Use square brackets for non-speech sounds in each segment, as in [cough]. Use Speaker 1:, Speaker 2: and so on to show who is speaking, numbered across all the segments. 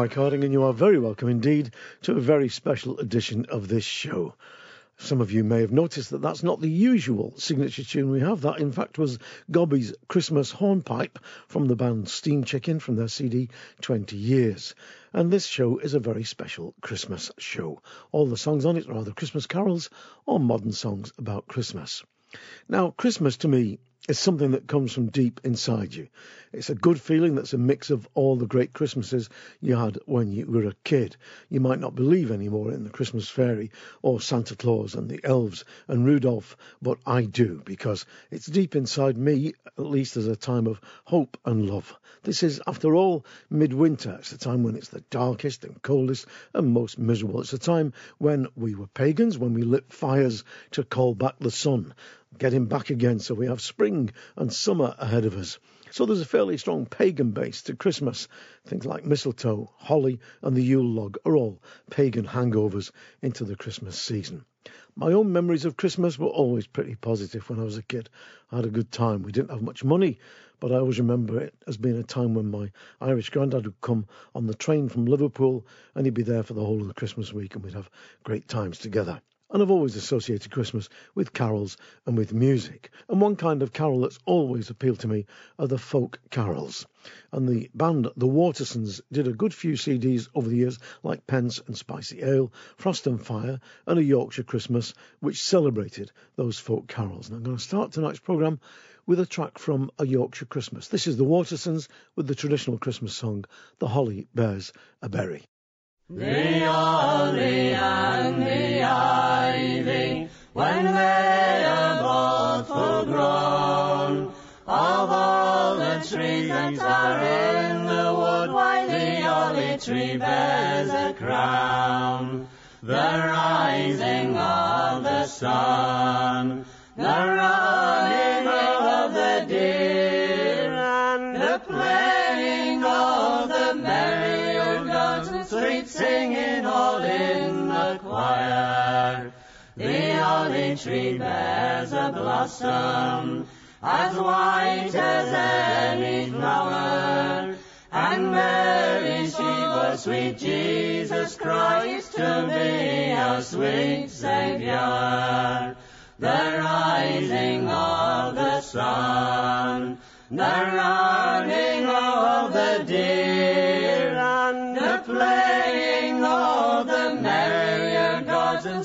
Speaker 1: Mike Harding, and you are very welcome indeed to a very special edition of this show. Some of you may have noticed that that's not the usual signature tune we have. That, in fact, was Gobby's Christmas Hornpipe from the band Steam Chicken from their CD 20 Years. And this show is a very special Christmas show. All the songs on it are either Christmas carols or modern songs about Christmas. Now, Christmas to me is something that comes from deep inside you. It's a good feeling that's a mix of all the great Christmases you had when you were a kid. You might not believe anymore in the Christmas fairy or Santa Claus and the elves and Rudolph, but I do because it's deep inside me, at least as a time of hope and love. This is, after all, midwinter. It's a time when it's the darkest and coldest and most miserable. It's a time when we were pagans, when we lit fires to call back the sun get him back again. So we have spring and summer ahead of us. So there's a fairly strong pagan base to Christmas. Things like mistletoe, holly, and the Yule log are all pagan hangovers into the Christmas season. My own memories of Christmas were always pretty positive when I was a kid. I had a good time. We didn't have much money, but I always remember it as being a time when my Irish granddad would come on the train from Liverpool and he'd be there for the whole of the Christmas week and we'd have great times together and I've always associated Christmas with carols and with music. And one kind of carol that's always appealed to me are the folk carols. And the band The Watersons did a good few CDs over the years, like Pence and Spicy Ale, Frost and Fire, and A Yorkshire Christmas, which celebrated those folk carols. And I'm going to start tonight's programme with a track from A Yorkshire Christmas. This is The Watersons with the traditional Christmas song, The Holly Bears a Berry.
Speaker 2: The holly and the ivy, when they are both full grown, of all the trees that are in the wood, why the holly tree bears a crown. The rising of the sun, the running singing all in the choir. The holly tree bears a blossom as white as any flower. And Mary, she was sweet Jesus Christ to be our sweet Saviour. The rising of the sun, the running of the deer, and the playing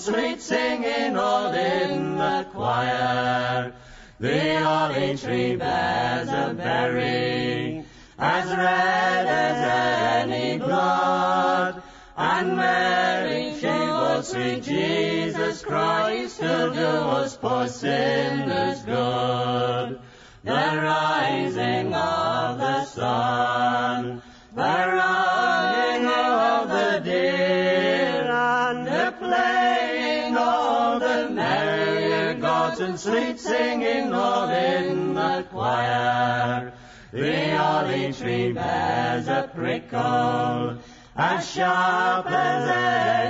Speaker 2: sweet singing all in the choir. The holly tree bears a berry as red as any blood, and Mary she was sweet Jesus Christ to do us poor sinners good. The rising of the sun, the and sweet singing all in the choir. The olive tree bears a prickle as sharp as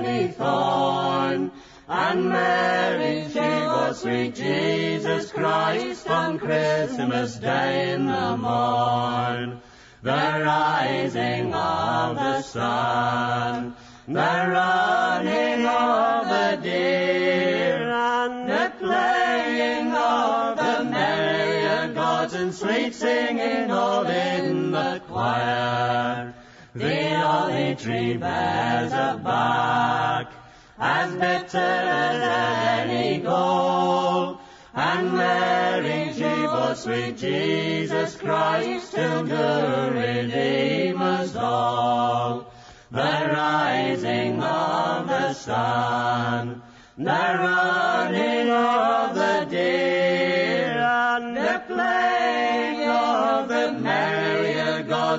Speaker 2: any thorn, and Mary she was sweet Jesus Christ on Christmas Day in the morn. The rising of the sun, the running of the deer, and sweet singing all in the choir. The holly tree bears a bark as bitter as any gall, and Mary she was sweet Jesus Christ to do redeem us all. The rising of the sun, the running of the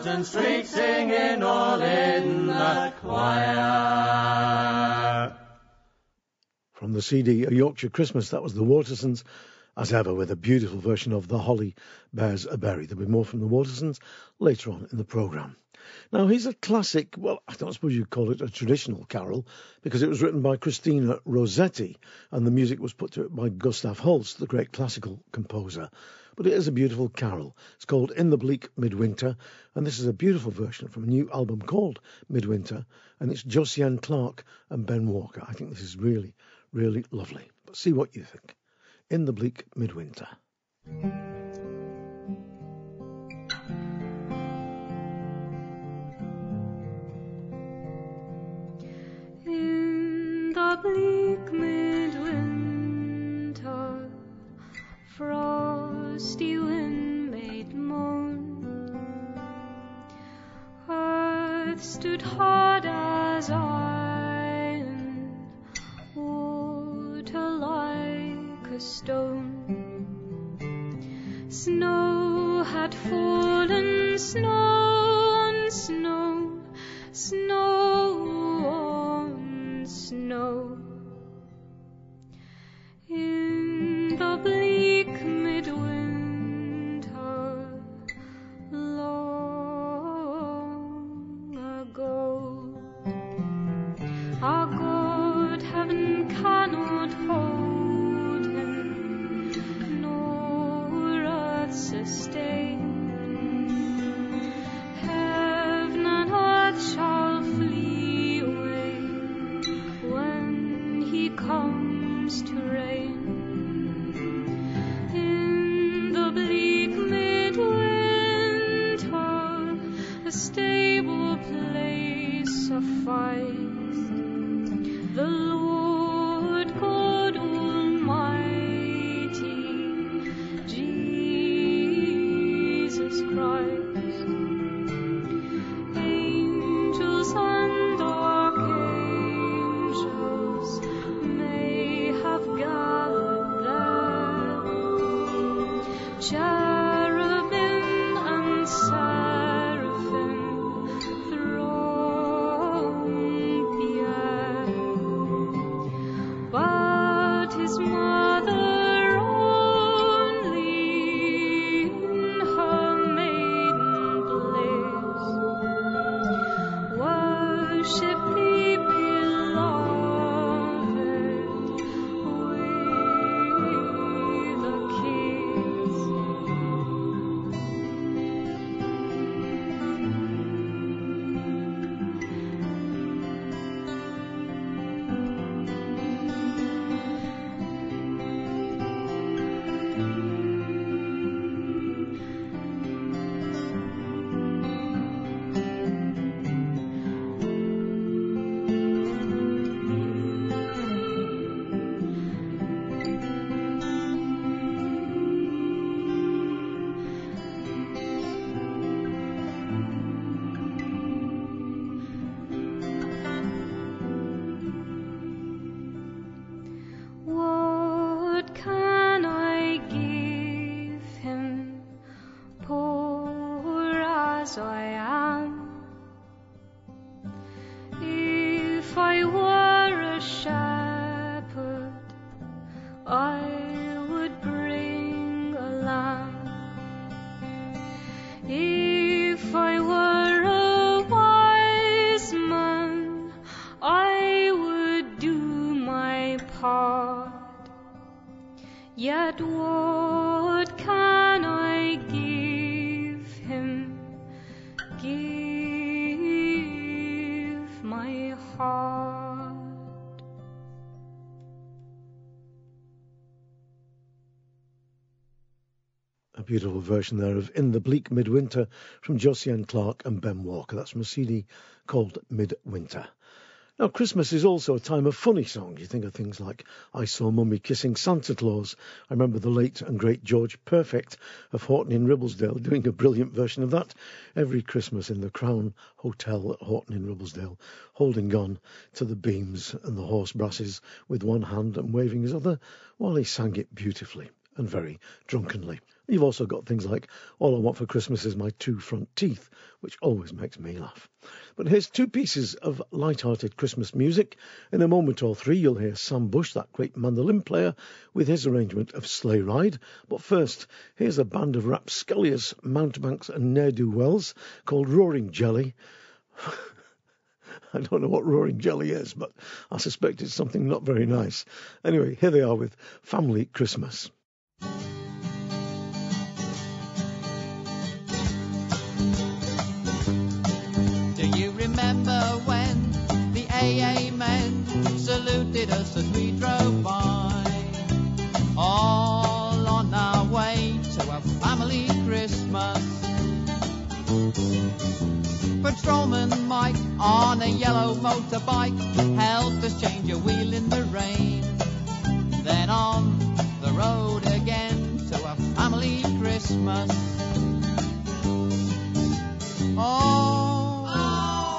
Speaker 2: and sweet singing all in the choir.
Speaker 1: From the CD A Yorkshire Christmas, that was the Watersons, as ever, with a beautiful version of The Holly Bears a Berry. There'll be more from the Watersons later on in the programme. Now, here's a classic, well, I don't suppose you'd call it a traditional carol, because it was written by Christina Rossetti, and the music was put to it by Gustav Holst, the great classical composer. But it is a beautiful carol. It's called In the Bleak Midwinter, and this is a beautiful version from a new album called Midwinter, and it's Josienne Clarke and Ben Walker. I think this is really, really lovely. But see what you think. In the Bleak Midwinter.
Speaker 3: In the bleak midwinter, frosty wind made moan. Earth stood hard as iron, water like a stone. Snow had fallen, snow on snow, snow
Speaker 1: beautiful version there of In the Bleak Midwinter from Josienne Clarke and Ben Walker. That's from a CD called Midwinter. Now, Christmas is also a time of funny songs. You think of things like I Saw Mummy Kissing Santa Claus. I remember the late and great George Perfect of Horton in Ribblesdale doing a brilliant version of that every Christmas in the Crown Hotel at Horton in Ribblesdale, holding on to the beams and the horse brasses with one hand and waving his other while he sang it beautifully and very drunkenly. You've also got things like All I Want for Christmas is My Two Front Teeth, which always makes me laugh. But here's two pieces of light-hearted Christmas music. In a moment or three, you'll hear Sam Bush, that great mandolin player, with his arrangement of Sleigh Ride. But first, here's a band of rapscallious mountebanks and ne'er-do-wells called Roaring Jelly. [laughs] I don't know what roaring jelly is, but I suspect it's something not very nice. Anyway, here they are with Family Christmas.
Speaker 4: Do you remember when the AA men saluted us as we drove by? All on our way to a family Christmas. Patrolman Mike on a yellow motorbike helped us change a wheel in the rain. Then on road again to a family Christmas. Oh,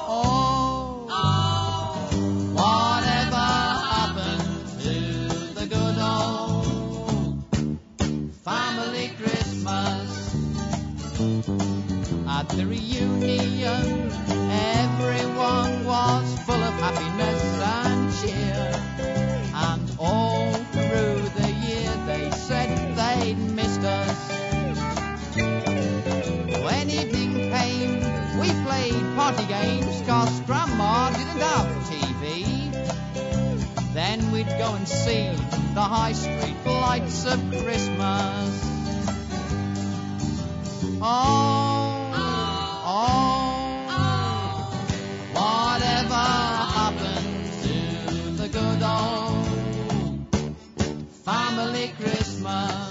Speaker 4: oh, oh, whatever happened to the good old family Christmas? At the reunion, everyone was full of happiness and cheer. And all said they'd missed us. When evening came, we played party games, cause Grandma didn't have TV. Then we'd go and see the high street lights of Christmas. Oh,
Speaker 1: Mama.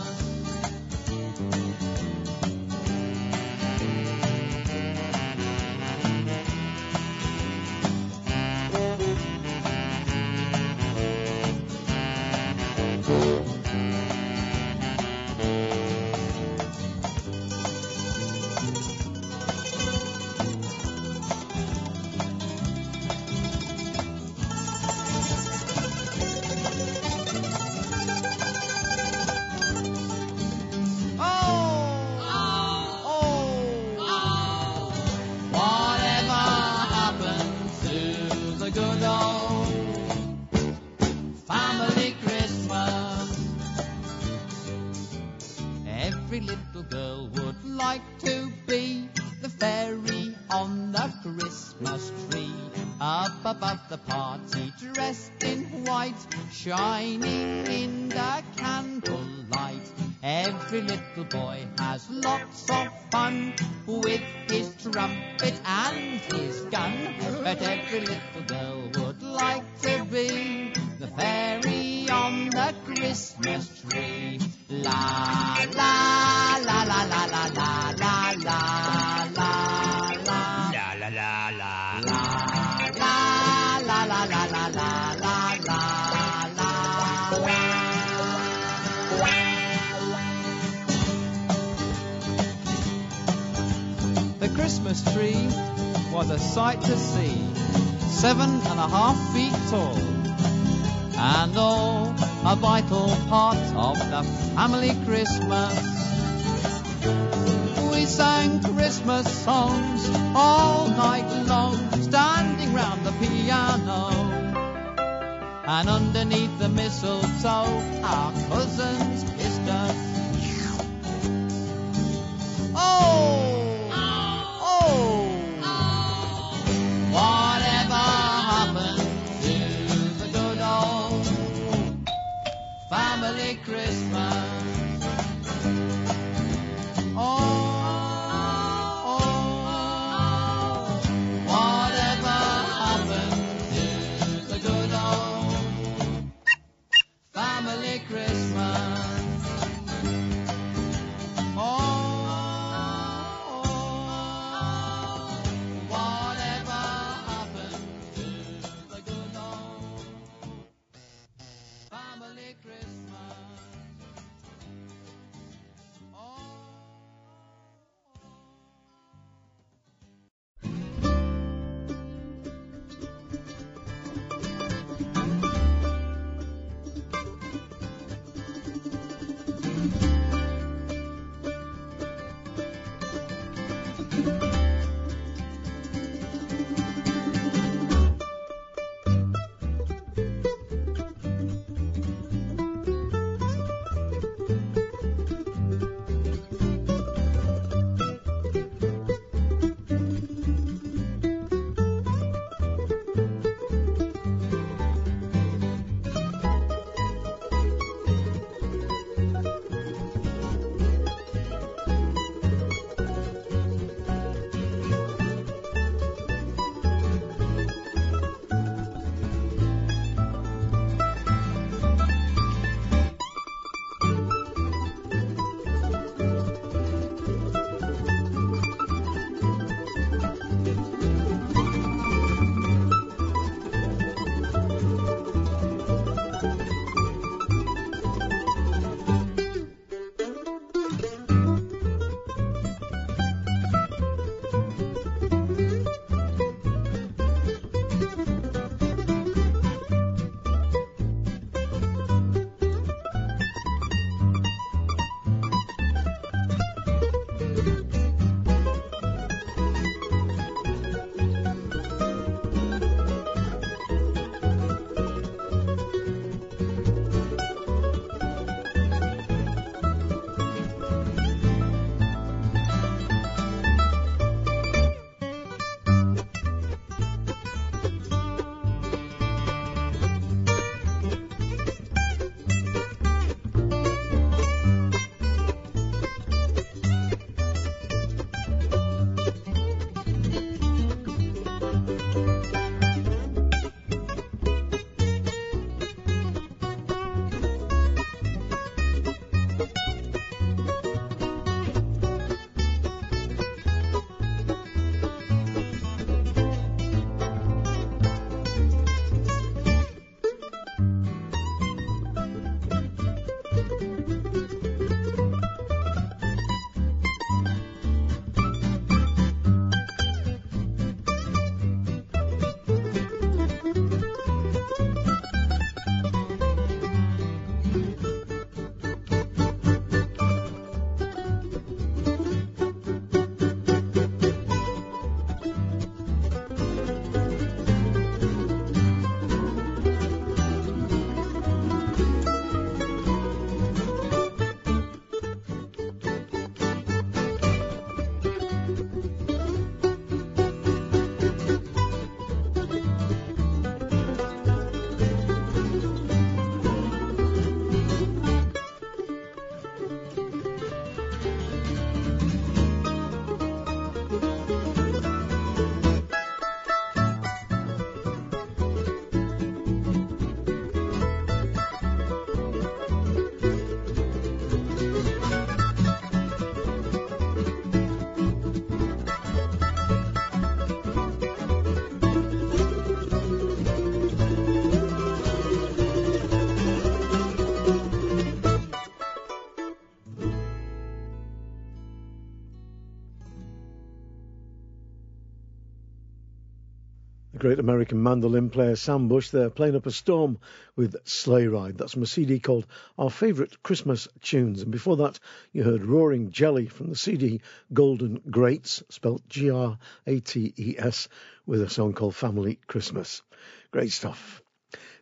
Speaker 1: Great American mandolin player Sam Bush there playing up a storm with Sleigh Ride. That's from a CD called Our Favourite Christmas Tunes. And before that, you heard Roaring Jelly from the CD Golden Greats, spelt G R A T E S, with a song called Family Christmas. Great stuff.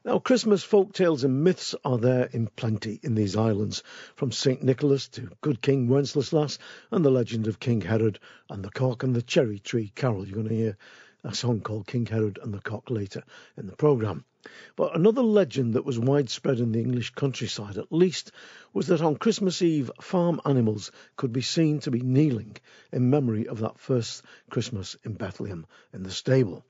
Speaker 1: Now, Christmas folk tales and myths are there in plenty in these islands, from St. Nicholas to Good King Wenceslas and the legend of King Herod and the Cock and the Cherry Tree Carol. You're going to hear a song called King Herod and the Cock later in the programme. But another legend that was widespread in the English countryside, at least, was that on Christmas Eve, farm animals could be seen to be kneeling in memory of that first Christmas in Bethlehem in the stable.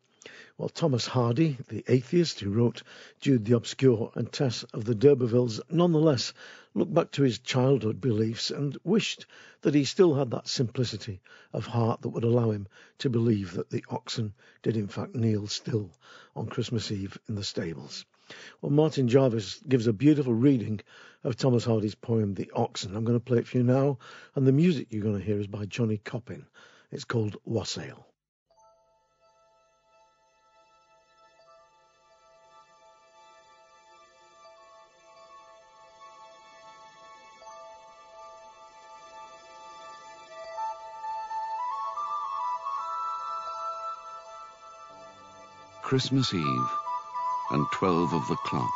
Speaker 1: Well, Thomas Hardy, the atheist who wrote Jude the Obscure and Tess of the D'Urbervilles, nonetheless looked back to his childhood beliefs and wished that he still had that simplicity of heart that would allow him to believe that the oxen did in fact kneel still on Christmas Eve in the stables. Well, Martin Jarvis gives a beautiful reading of Thomas Hardy's poem, The Oxen. I'm going to play it for you now, and the music you're going to hear is by Johnny Coppin. It's called Wassail.
Speaker 5: Christmas Eve, and twelve of the clock.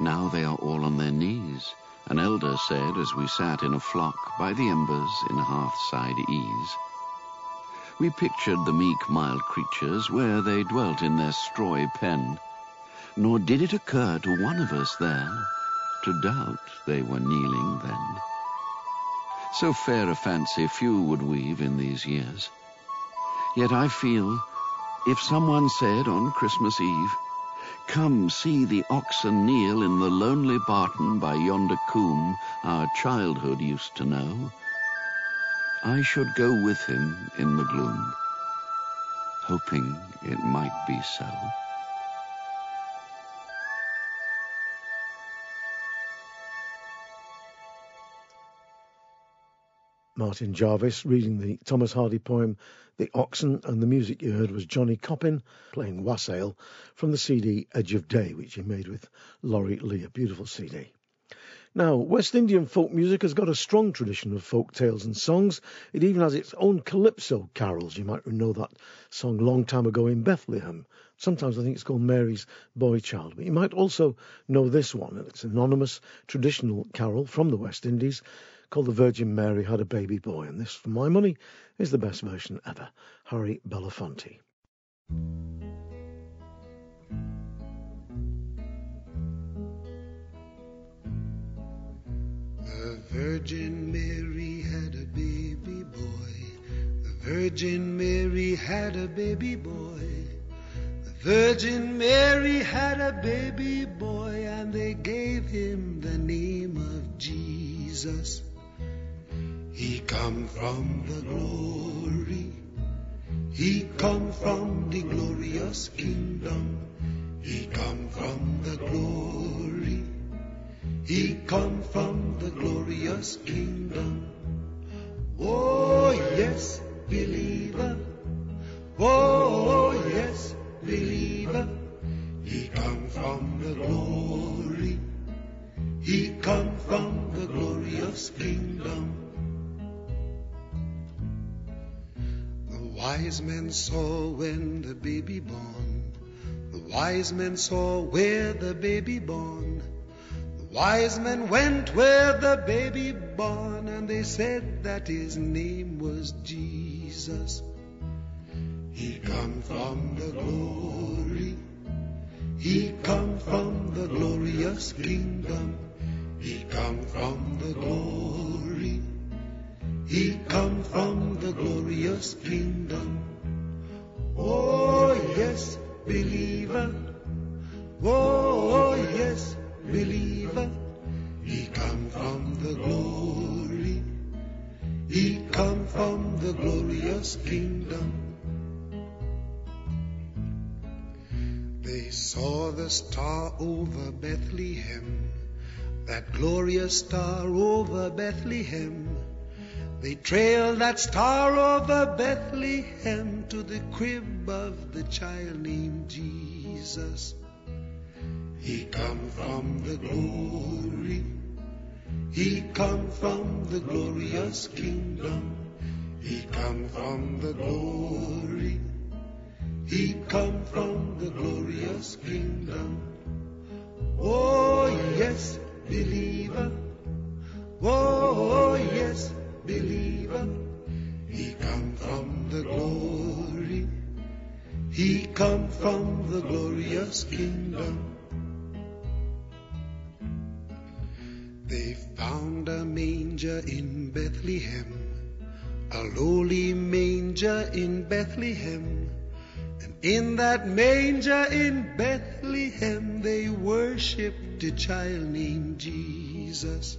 Speaker 5: Now they are all on their knees, an elder said as we sat in a flock by the embers in hearthside ease. We pictured the meek, mild creatures where they dwelt in their strawy pen, nor did it occur to one of us there to doubt they were kneeling then. So fair a fancy few would weave in these years. Yet I feel if someone said on Christmas Eve, Come see the oxen kneel in the lonely barton by yonder coombe our childhood used to know, I should go with him in the gloom, hoping it might be so.
Speaker 1: Martin Jarvis reading the Thomas Hardy poem The Oxen, and the music you heard was Johnny Coppin playing Wassail from the CD Edge of Day, which he made with Laurie Lee, a beautiful CD. Now, West Indian folk music has got a strong tradition of folk tales and songs. It even has its own calypso carols. You might know that song long time ago in Bethlehem. Sometimes I think it's called Mary's Boy Child. But you might also know this one. It's an anonymous traditional carol from the West Indies called The Virgin Mary Had a Baby Boy, and this, for my money, is the best version ever. Harry Belafonte.
Speaker 6: The Virgin Mary had a baby boy. The Virgin Mary had a baby boy. The Virgin Mary had a baby boy, and they gave him the name of Jesus. He come from the glory. He come from the glorious kingdom. He come from the glory. He come from the glorious kingdom. Oh yes, believer. Oh, oh yes, believer. Wise men saw when the baby born. The wise men saw where the baby born. The wise men went where the baby born, and they said that his name was Jesus. He come from the glory. He come from the glorious kingdom. He come from the glory. He come from the glorious kingdom. Oh yes, believer. Oh yes, believer. He come from the glory. He come from the glorious kingdom. They saw the star over Bethlehem, that glorious star over Bethlehem. They trailed that star over Bethlehem to the crib of the child named Jesus. He come from the glory. He come from the glorious kingdom. He come from the glory. He come from the glorious kingdom. Oh yes, believer. Oh, oh yes, believer. He come from the glory. He come from the glorious kingdom. They found a manger in Bethlehem, a lowly manger in Bethlehem. And in that manger in Bethlehem, they worshipped a child named Jesus.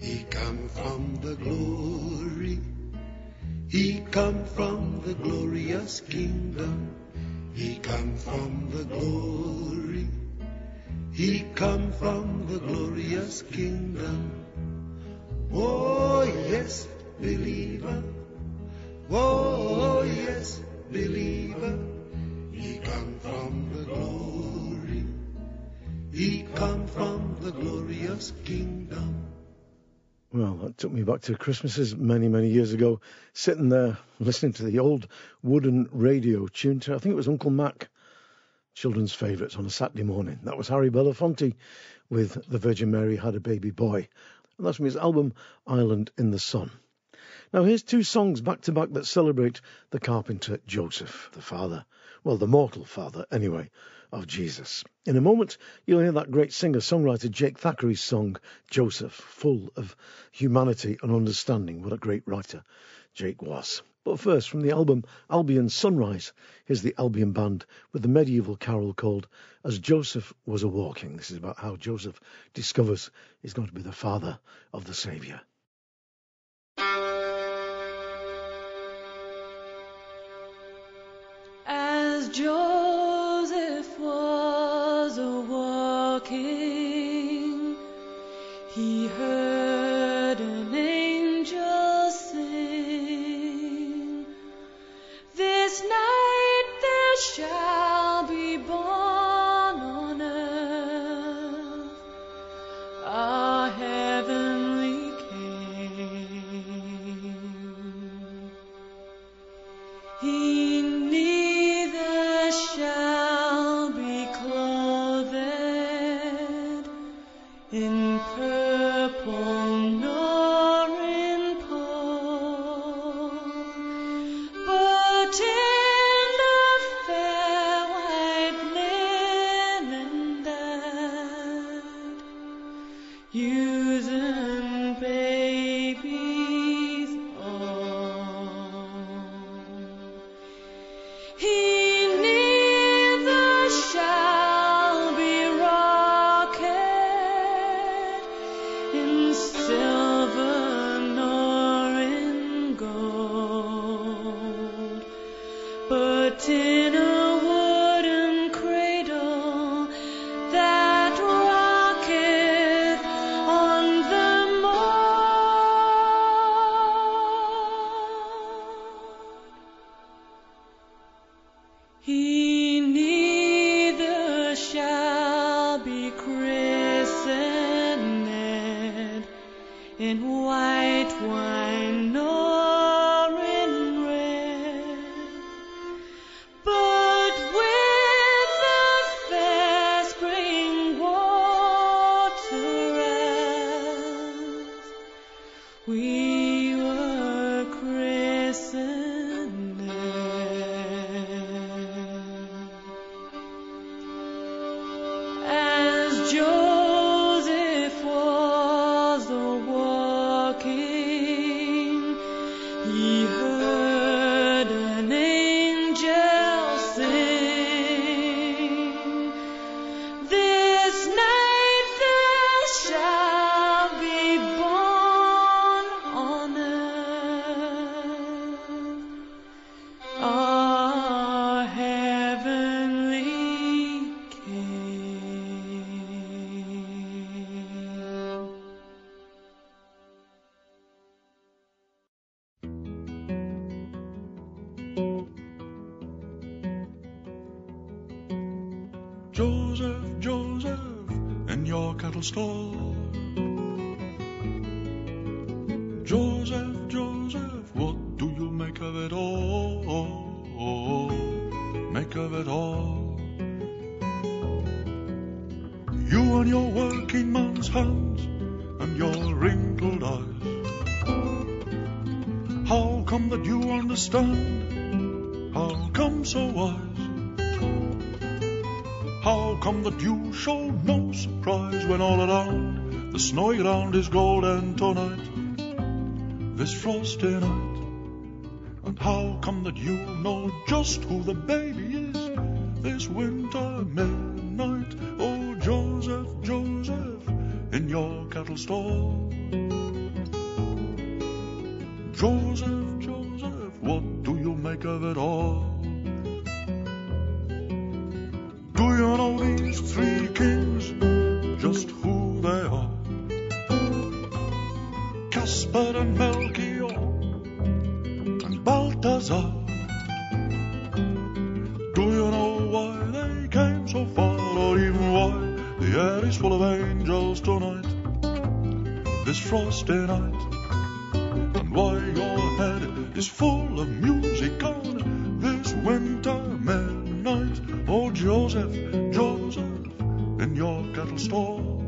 Speaker 6: He come from the glory. He come from the glorious kingdom. He come from the glory. He come from the glorious kingdom. Oh yes, believer. Oh yes, believer. He come from the glory. He come from the glorious kingdom.
Speaker 1: Well, that took me back to Christmases many, many years ago, sitting there listening to the old wooden radio tuned to, I think it was Uncle Mac, children's favourites on a Saturday morning. That was Harry Belafonte with The Virgin Mary Had a Baby Boy. And that's from his album Island in the Sun. Now, here's two songs back to back that celebrate the carpenter Joseph, the father, well, the mortal father, anyway, of Jesus. In a moment, you'll hear that great singer songwriter Jake Thackray's song, Joseph, full of humanity and understanding. What a great writer Jake was. But first, from the album Albion Sunrise, here's the Albion Band with the medieval carol called As Joseph Was a Walking. This is about how Joseph discovers he's going to be the father of the Saviour.
Speaker 7: As Joseph he heard in white wine
Speaker 8: music on this winter midnight? Oh, Joseph, Joseph, in your cattle stall.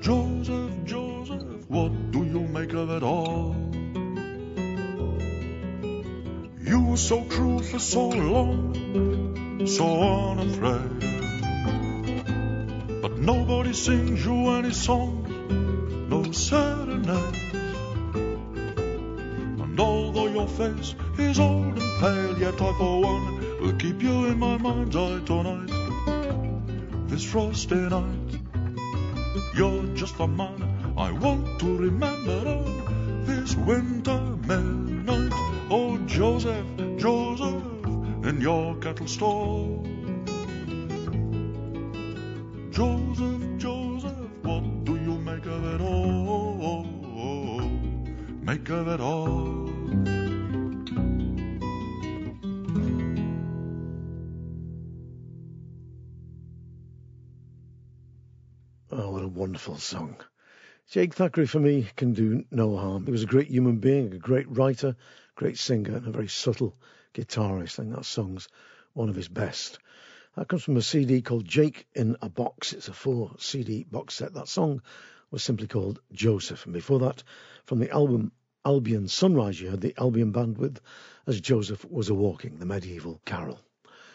Speaker 8: Joseph, Joseph, what do you make of it all? You were so true for so long, so unafraid. But nobody sings you any songs, no serenades. Your face is old and pale, yet I for one will keep you in my mind's eye tonight, this frosty night. You're just the man I want to remember on this winter midnight. Oh, Joseph, Joseph, in your cattle. Joseph, Joseph,
Speaker 1: wonderful song. Jake Thackray, for me, can do no harm. He was a great human being, a great writer, great singer, and a very subtle guitarist. I think that song's one of his best. That comes from a CD called Jake in a Box. It's a four CD box set. That song was simply called Joseph. And before that, from the album Albion Sunrise, you heard the Albion Band with As Joseph Was a Walking, the medieval carol.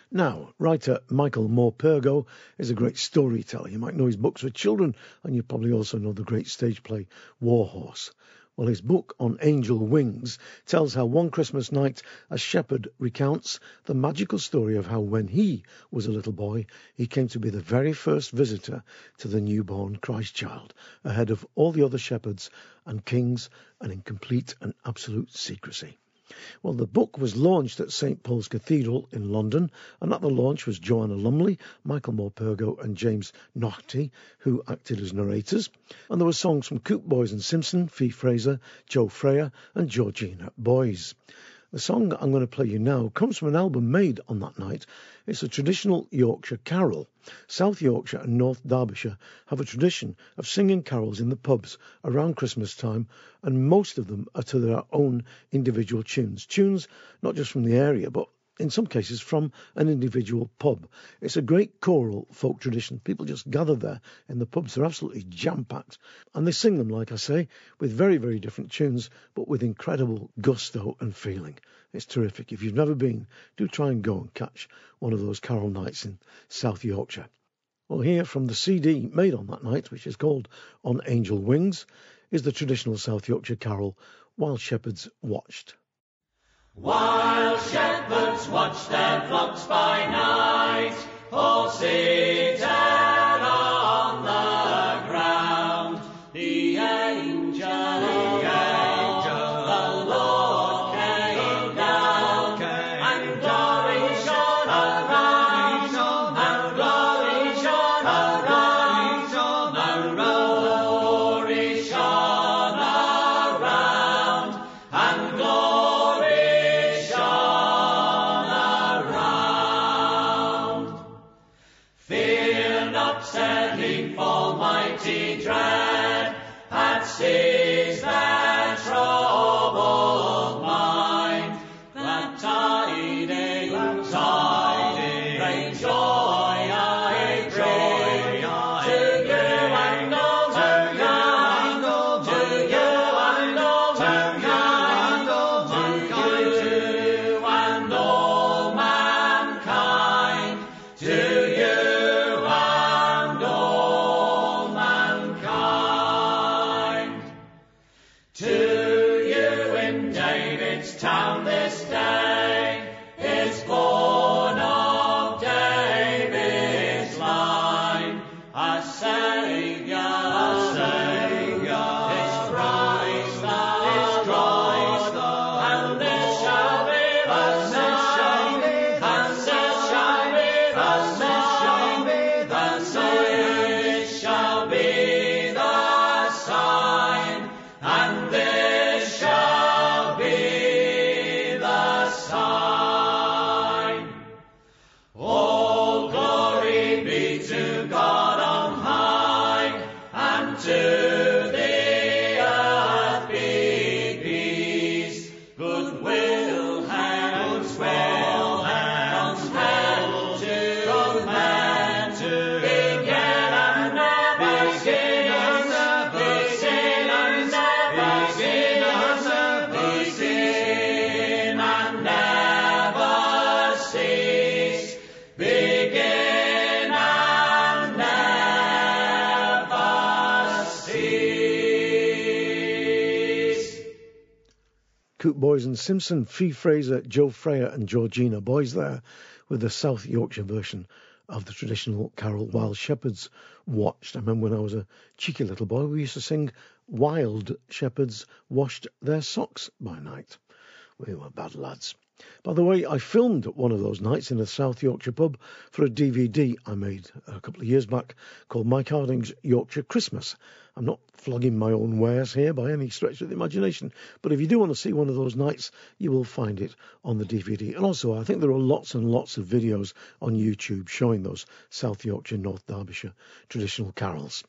Speaker 1: Now, writer Michael Morpurgo is a great storyteller. You might know his books for children, and you probably also know the great stage play Warhorse. Well, his book on angel wings tells how one Christmas night a shepherd recounts the magical story of how when he was a little boy, he came to be the very first visitor to the newborn Christ child, ahead of all the other shepherds and kings, and in complete and absolute secrecy. Well, the book was launched at St Paul's Cathedral in London, and at the launch was Joanna Lumley, Michael Morpurgo, and James Naughtie, who acted as narrators. And there were songs from Coope Boyes and Simpson, Fi Fraser, Jo Freya, and Georgina Boyes. The song I'm going to play you now comes from an album made on that night. It's a traditional Yorkshire carol. South Yorkshire and North Derbyshire have a tradition of singing carols in the pubs around Christmas time, and most of them are to their own individual tunes. Tunes not just from the area, but in some cases from an individual pub. It's a great choral folk tradition. People just gather there in the pubs. They're absolutely jam packed. And they sing them, like I say, with very, very different tunes, but with incredible gusto and feeling. It's terrific. If you've never been, do try and go and catch one of those carol nights in South Yorkshire. Well, here from the CD made on that night, which is called On Angel Wings, is the traditional South Yorkshire carol While Shepherds Watched.
Speaker 2: While shepherds watch their flocks by night, all seated Boyes and
Speaker 1: Simpson, Fi Fraser, Jo Freya, and Georgina Boyes there with the South Yorkshire version of the traditional carol While Shepherds Watched. I remember when I was a cheeky little boy, we used to sing Wild Shepherds Washed Their Socks by Night. We were bad lads. By the way, I filmed one of those nights in a South Yorkshire pub for a DVD I made a couple of years back called Mike Harding's Yorkshire Christmas. I'm not flogging my own wares here by any stretch of the imagination, but if you do want to see one of those nights, you will find it on the DVD. And also, I think there are lots and lots of videos on YouTube showing those South Yorkshire, North Derbyshire traditional carols.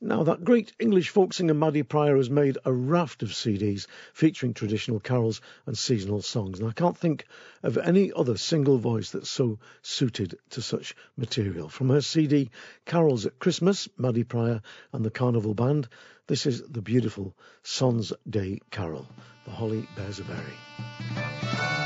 Speaker 1: Now, that great English folk singer Maddy Prior has made a raft of CDs featuring traditional carols and seasonal songs, and I can't think of any other single voice that's so suited to such material. From her CD Carols at Christmas, Maddy Prior and the Carnival Band, this is the beautiful Sans Day Carol, The Holly Bears a Berry.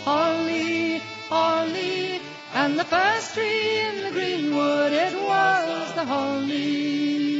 Speaker 9: Holly, holly, and the first tree in the greenwood it was the holly.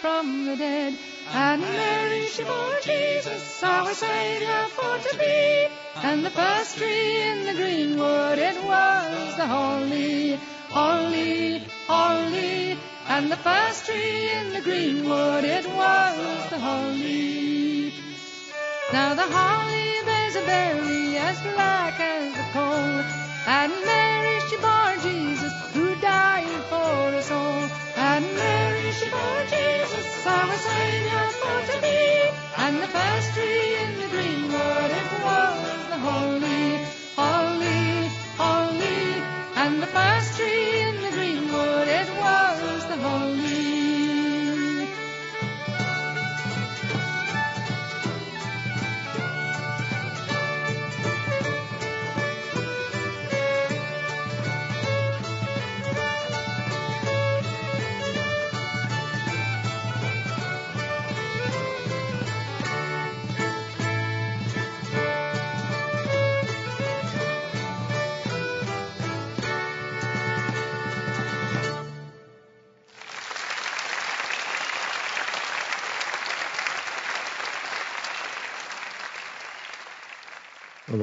Speaker 9: From the dead. And Mary she bore Jesus our Savior for to be, and the first tree in the greenwood it was the holly, holly, holly, and the first tree in the greenwood it was the holly. Now the holly bears a berry as black as the coal, and Mary she bore Jesus who died for us all. And Mary she bore Jesus our Savior for to be, and the first tree in the greenwood it was the holly, holly, holly, and the first tree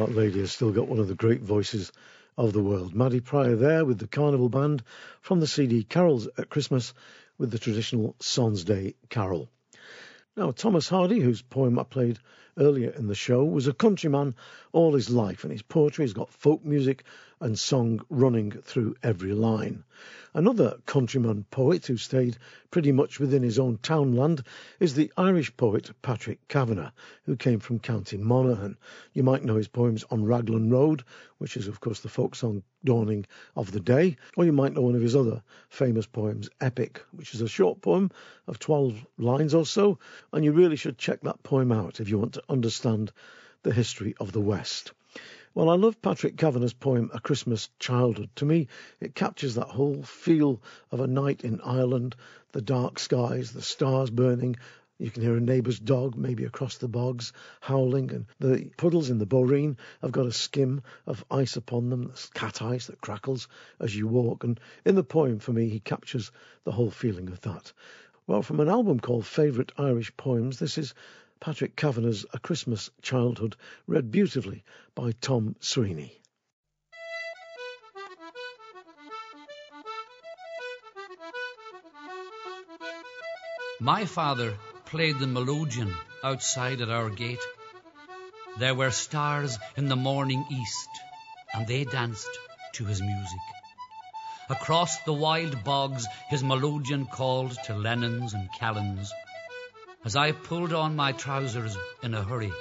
Speaker 1: That lady has still got one of the great voices of the world. Maddy Prior there with the Carnival Band from the CD Carols at Christmas with the traditional Sans Day Carol. Now, Thomas Hardy, whose poem I played earlier in the show, was a countryman all his life, and his poetry has got folk music and song running through every line. Another countryman poet who stayed pretty much within his own townland is the Irish poet Patrick Kavanagh, who came from County Monaghan. You might know his poems on Raglan Road, which is, of course, the folk song Dawning of the Day, or you might know one of his other famous poems, Epic, which is a short poem of 12 lines or so, and you really should check that poem out if you want to understand the history of the West. Well, I love Patrick Kavanagh's poem, A Christmas Childhood. To me, it captures that whole feel of a night in Ireland, the dark skies, the stars burning. You can hear a neighbour's dog, maybe across the bogs, howling, and the puddles in the boreen have got a skim of ice upon them, cat ice that crackles as you walk. And in the poem, for me, he captures the whole feeling of that. Well, from an album called Favourite Irish Poems, this is Patrick Kavanagh's A Christmas Childhood, read beautifully by Tom Sweeney.
Speaker 10: My father played the melodeon outside at our gate. There were stars in the morning east, and they danced to his music. Across the wild bogs his melodeon called to Lennons and Callans. As I pulled on my trousers in a hurry,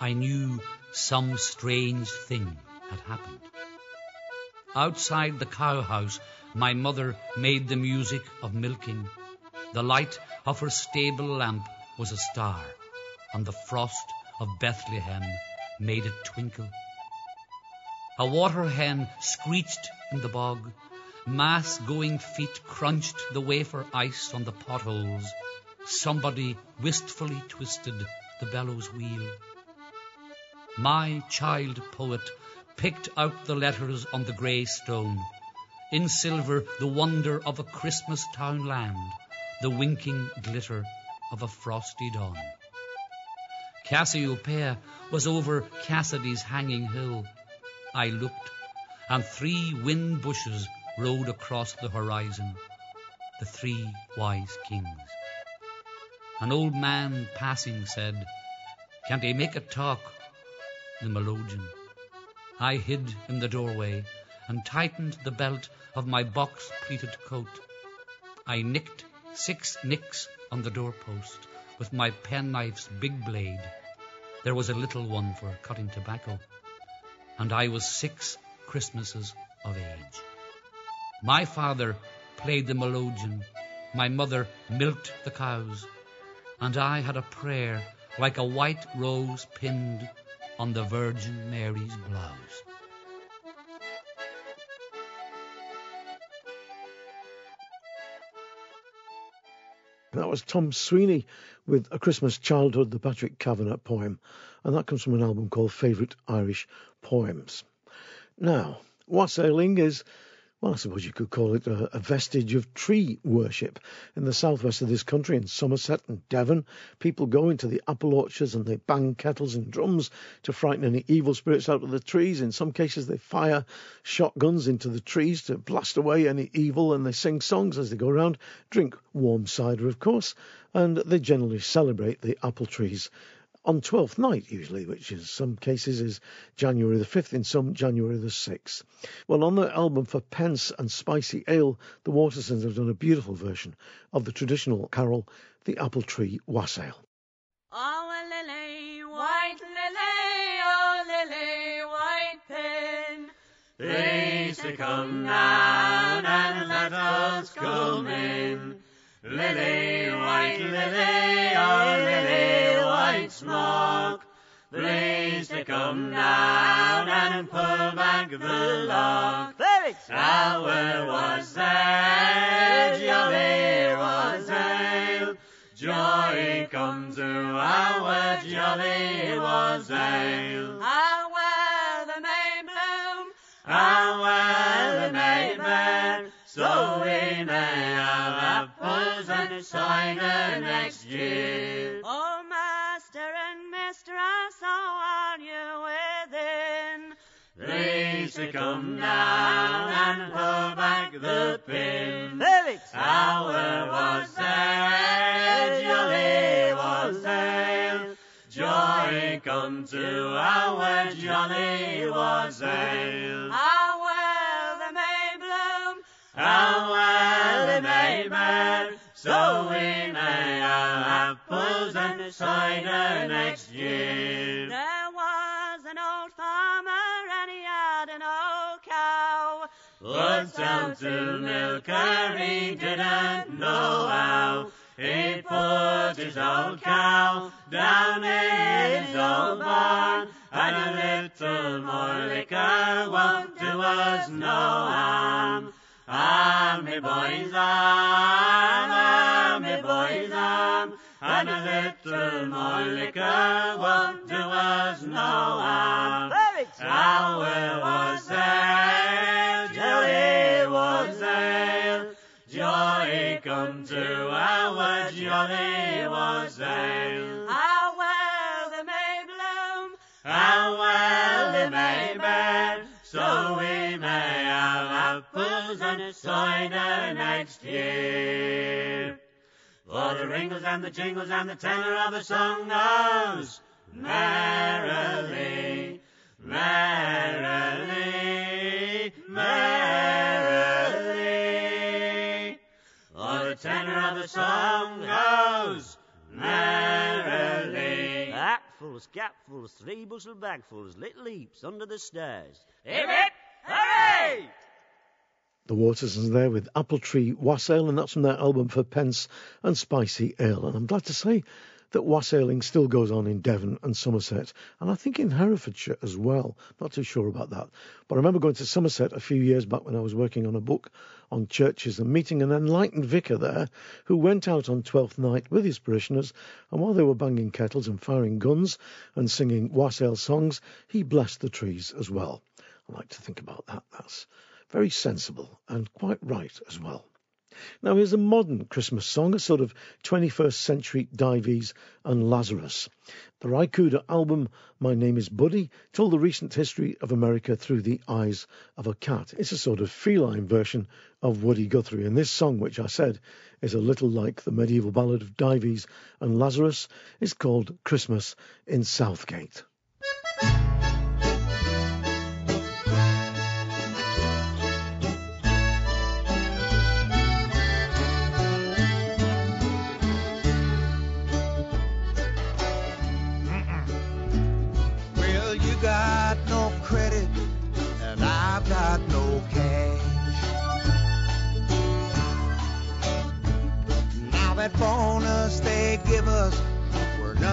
Speaker 10: I knew some strange thing had happened. Outside the cowhouse, my mother made the music of milking. The light of her stable lamp was a star, and the frost of Bethlehem made it twinkle. A water hen screeched in the bog. Mass going feet crunched the wafer ice on the potholes. Somebody wistfully twisted the bellows wheel. My child poet picked out the letters on the grey stone. In silver, the wonder of a Christmas town land, the winking glitter of a frosty dawn. Cassiopeia was over Cassidy's hanging hill. I looked, and three wind bushes rode across the horizon, the three wise kings. An old man passing said, Can't he make it talk? The melodeon. I hid in the doorway and tightened the belt of my box pleated coat. I nicked six nicks on the doorpost with my penknife's big blade. There was a little one for cutting tobacco, and I was six Christmases of age. My father played the melodeon, my mother milked the cows, and I had a prayer like a white rose pinned on the Virgin Mary's blouse.
Speaker 1: That was Tom Sweeney with A Christmas Childhood, the Patrick Kavanagh poem, and that comes from an album called Favourite Irish Poems. Now, wassailing is well, I suppose you could call it a, a, vestige of tree worship. In the southwest of this country, in Somerset and Devon, people go into the apple orchards and they bang kettles and drums to frighten any evil spirits out of the trees. In some cases, they fire shotguns into the trees to blast away any evil, and they sing songs as they go around, drink warm cider, of course, and they generally celebrate the apple trees on Twelfth Night, usually, which in some cases is January the 5th, in some January the 6th. Well, on the album for Pence and Spicy Ale, the Watersons have done a beautiful version of the traditional carol, The Apple Tree Wassail.
Speaker 11: Ah, oh, lily, white lily, oh, ah, lily, white pin.
Speaker 2: Please to come down and let us come in. Lily, white lily, oh, lily, white smoke. Please to come down and pull back the lock. Now where was there jolly wassail? Joy come to our jolly wassail.
Speaker 11: Ah, where the May bloom,
Speaker 2: Ah, where the maid burn, so we may have apples and cider next year.
Speaker 11: Oh, master and mistress, how are you with
Speaker 2: needs to come down and pull back the pin.
Speaker 12: Lyrics.
Speaker 2: Our was there, jolly was there. Joy come to our jolly was there.
Speaker 11: How well
Speaker 2: it may burn, so we may have apples and cider next year.
Speaker 11: there was an old farmer and he had an old cow.
Speaker 2: But down to milk her he didn't know how. He put his old cow down in his old barn, and a little more liquor won't do us no harm. Arm me boys, arm, arm me boys, arm, and a little more liquor won't do us no harm. Our was there, joy was there, joy come to our jolly was there.
Speaker 11: How well the May bloom,
Speaker 2: How well may burn, so we apples and cider next year. For the ringles and the jingles and the tenor of the song goes merrily, merrily, merrily. For the tenor of the song goes merrily.
Speaker 12: Hatfuls, capfuls, three bushel bagfuls, little heaps under the stairs.
Speaker 2: Hip, hip, hooray!
Speaker 1: The waters Watersons there with Apple Tree Wassail, and that's from their album for Pence and Spicy Ale. And I'm glad to say that wassailing still goes on in Devon and Somerset, and I think in Herefordshire as well. Not too sure about that. But I remember going to Somerset a few years back when I was working on a book on churches and meeting an enlightened vicar there who went out on Twelfth Night with his parishioners, and while they were banging kettles and firing guns and singing wassail songs, he blessed the trees as well. I like to think about that. That's very sensible and quite right as well. Now, here's a modern Christmas song, a sort of 21st century Dives and Lazarus. The Ry Cooder album, My Name is Buddy, told the recent history of America through the eyes of a cat. It's a sort of feline version of Woody Guthrie, and this song, which I said is a little like the medieval ballad of Dives and Lazarus, is called Christmas in Southgate.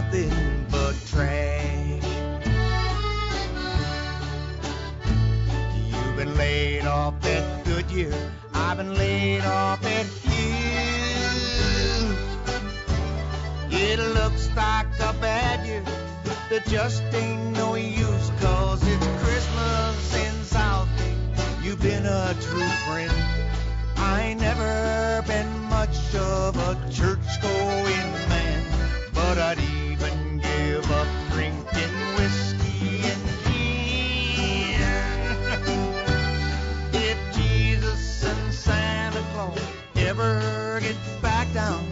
Speaker 13: Nothing but trash. You've been laid off at Goodyear, I've been laid off at you. It looks like a bad year that just ain't no use cause it's Christmas in Southgate. You've been a true friend. I ain't never been much of a church going man, but I'd up drinking whiskey and gin. if Jesus and Santa Claus ever get back down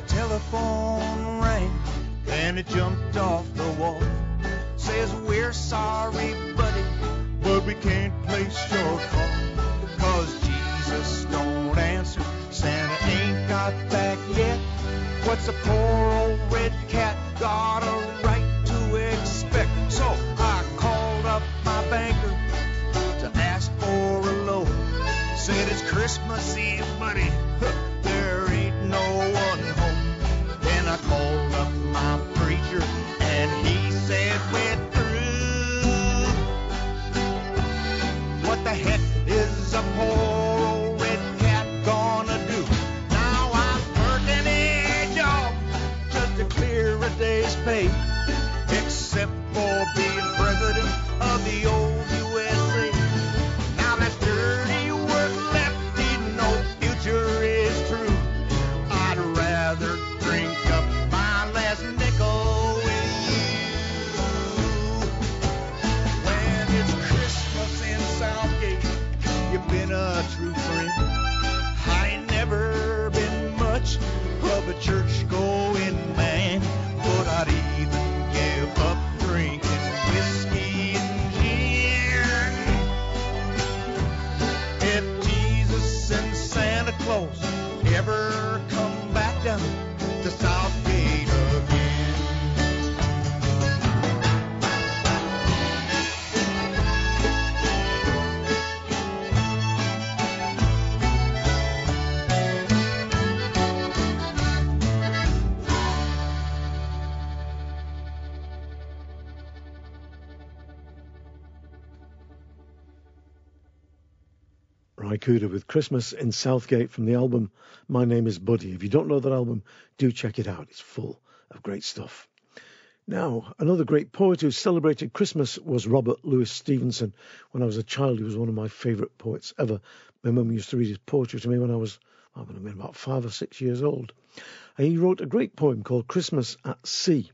Speaker 13: the telephone rang and it jumped off the wall. Says we're sorry, buddy, but we can't place your call. Cause Jesus don't answer, Santa ain't got back yet. What's a poor old red cat got a right to expect? So I called up my banker to ask for a loan. Said it's Christmas Eve, buddy. [laughs] no one home. Then I called up my preacher and he said we're through. What the heck is a poor old red cat gonna do? Now I'm working a job just to clear a day's pay, except
Speaker 1: for being president of the old. church go Cooder with Christmas in Southgate from the album My Name is Buddy. If you don't know that album, do check it out. It's full of great stuff. Now, another great poet who celebrated Christmas was Robert Louis Stevenson. When I was a child, he was one of my favourite poets ever. My mum used to read his poetry to me when I was, I would have been about five or six years old. And he wrote a great poem called Christmas at Sea.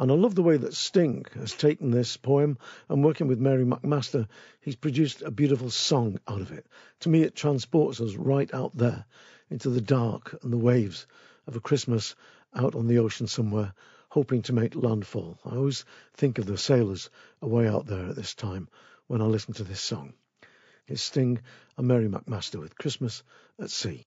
Speaker 1: And I love the way that Sting has taken this poem and working with Mary Macmaster, he's produced a beautiful song out of it. To me, it transports us right out there into the dark and the waves of a Christmas out on the ocean somewhere, hoping to make landfall. I always think of the sailors away out there at this time when I listen to this song. It's Sting and Mary Macmaster with Christmas at Sea.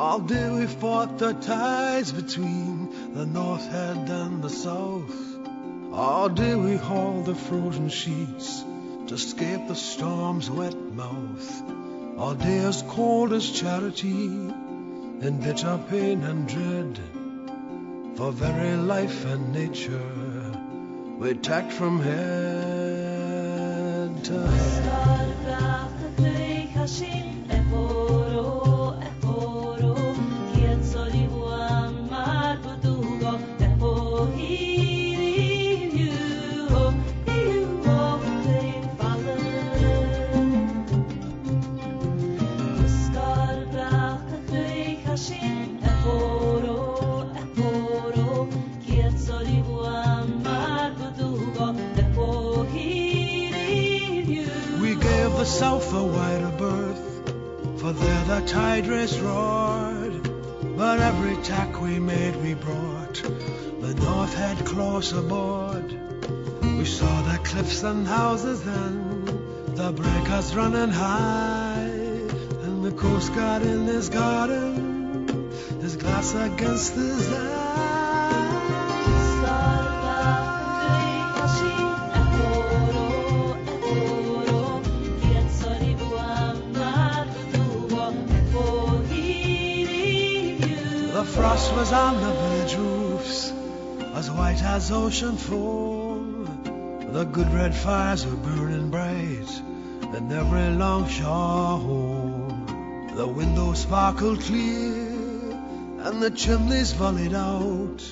Speaker 14: All day we fought the tides between the North Head and the South. All day we hauled the frozen sheets to escape the storm's wet mouth. All day as cold as charity, in bitter pain and dread. For very life and nature, we tacked from head to head. A wider berth, for there the tide race roared. But every tack we made we brought the north head close aboard. We saw the cliffs and houses and the breakers running high, and the coast guard in his garden, his glass against his eye. The was on the village roofs, as white as ocean foam. The good red fires were burning bright in every longshore home. The windows sparkled clear, and the chimneys volleyed out.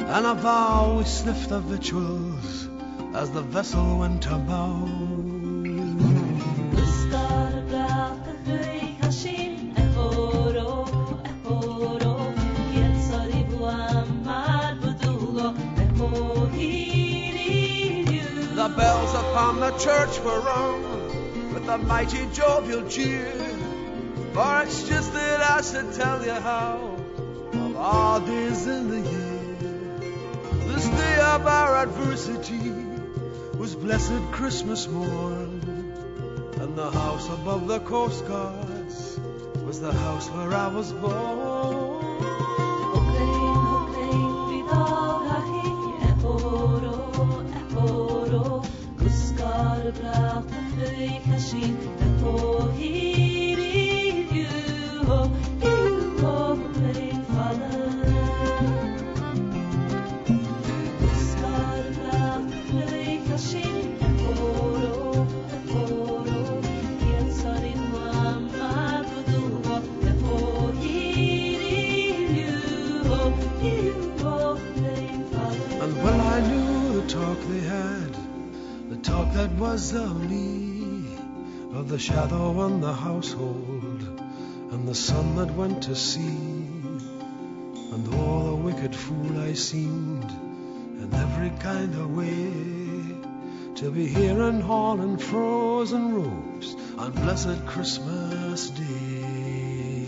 Speaker 14: And a vow we sniffed the victuals as the vessel went about. Church rung with a mighty jovial cheer. For it's just that I should tell you how, of all days in the year, this day of our adversity was blessed Christmas morn. And the house above the coast guards was the house where I was born. And that was me, of the shadow on the household, and the son that went to sea. And all the wicked fool I seemed, in every kind of way, to be here in and hauling frozen ropes on blessed Christmas Day.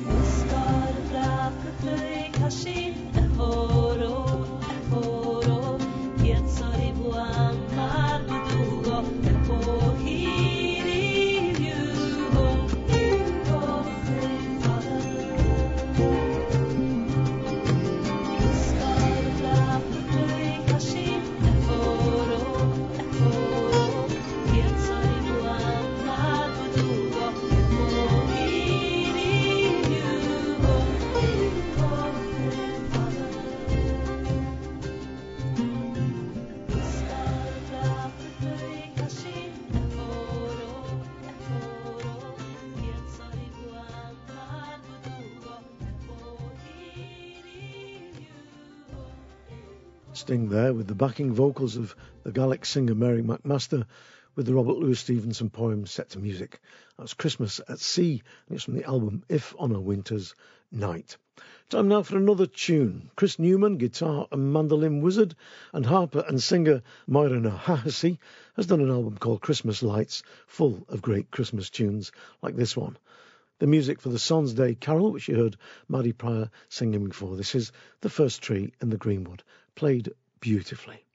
Speaker 1: Sting there with the backing vocals of the Gaelic singer Mary Macmaster with the Robert Louis Stevenson poem set to music. That's Christmas at Sea, and it's from the album If on a Winter's Night. Time now for another tune. Chris Newman, guitar and mandolin wizard, and harper and singer Máire Ní Chathasaigh has done an album called Christmas Lights, full of great Christmas tunes like this one. The music for the Sans Day Carol, which you heard Maddy Prior singing before. This is The First Tree in the Greenwood, played beautifully.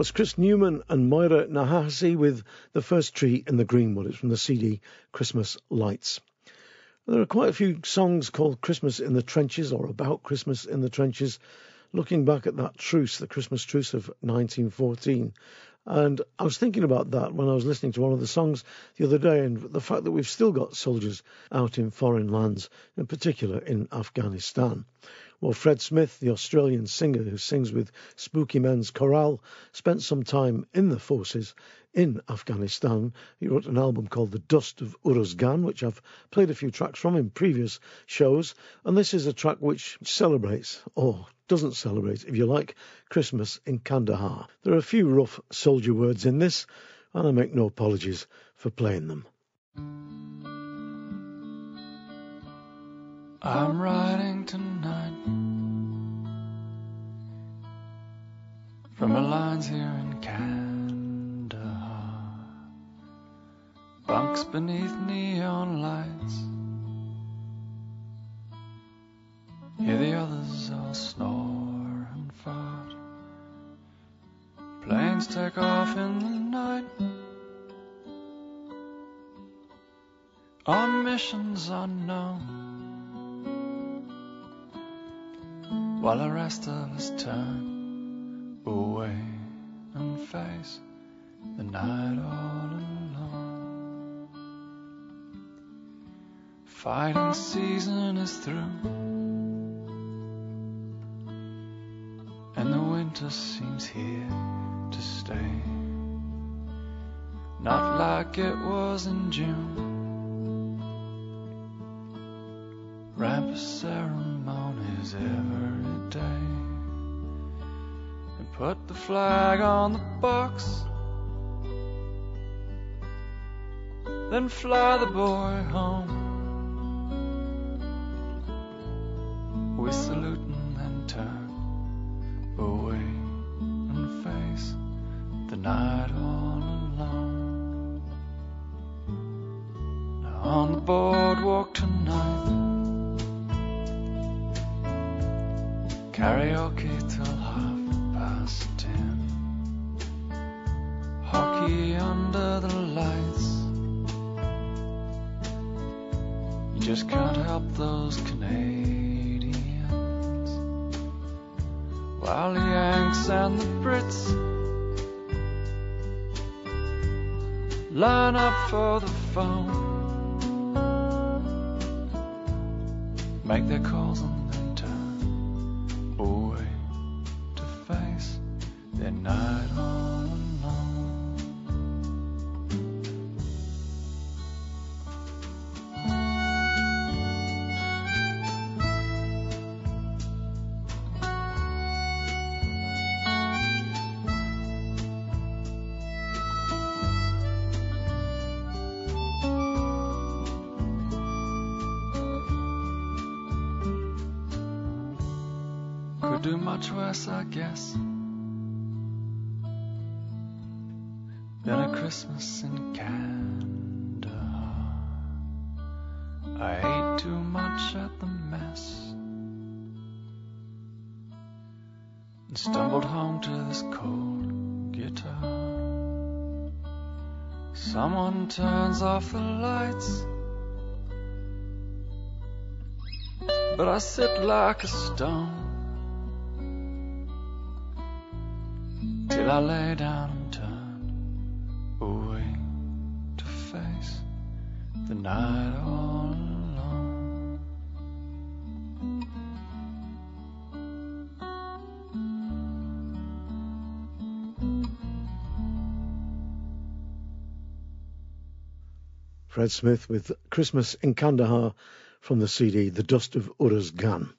Speaker 1: Was Chris Newman and Máire Ní Chathasaigh with The First Tree in the Greenwood. It's from the CD Christmas Lights. There are quite a few songs called Christmas in the Trenches or about Christmas in the Trenches, looking back at that truce, the Christmas truce of 1914. And I was thinking about that when I was listening to one of the songs the other day, and the fact that we've still got soldiers out in foreign lands, in particular in Afghanistan. Well, Fred Smith, the Australian singer who sings with Spooky Men's Chorale, spent some time in the forces in Afghanistan. He wrote an album called The Dust of Uruzgan, which I've played a few tracks from in previous shows. And this is a track which celebrates, or doesn't celebrate, if you like, Christmas in Kandahar. There are a few rough soldier words in this, and I make no apologies for playing them.
Speaker 15: I'm riding tonight from the lines here in Kandahar. Bunks beneath neon lights. Hear the others all snore and fart. Planes take off in the night. On missions unknown. While the rest of us turn away and face the night all alone. Fighting season is through, and the winter seems here to stay. Not like it was in June. Ramp put the flag on the box. Then fly the boy home. I ate too much at the mess and stumbled home to this cold guitar. Someone turns off the lights. But I sit like a stone till I lay down and turn away to face the night
Speaker 1: Fred Smith with Christmas in Kandahar from the CD The Dust of Uruzgan.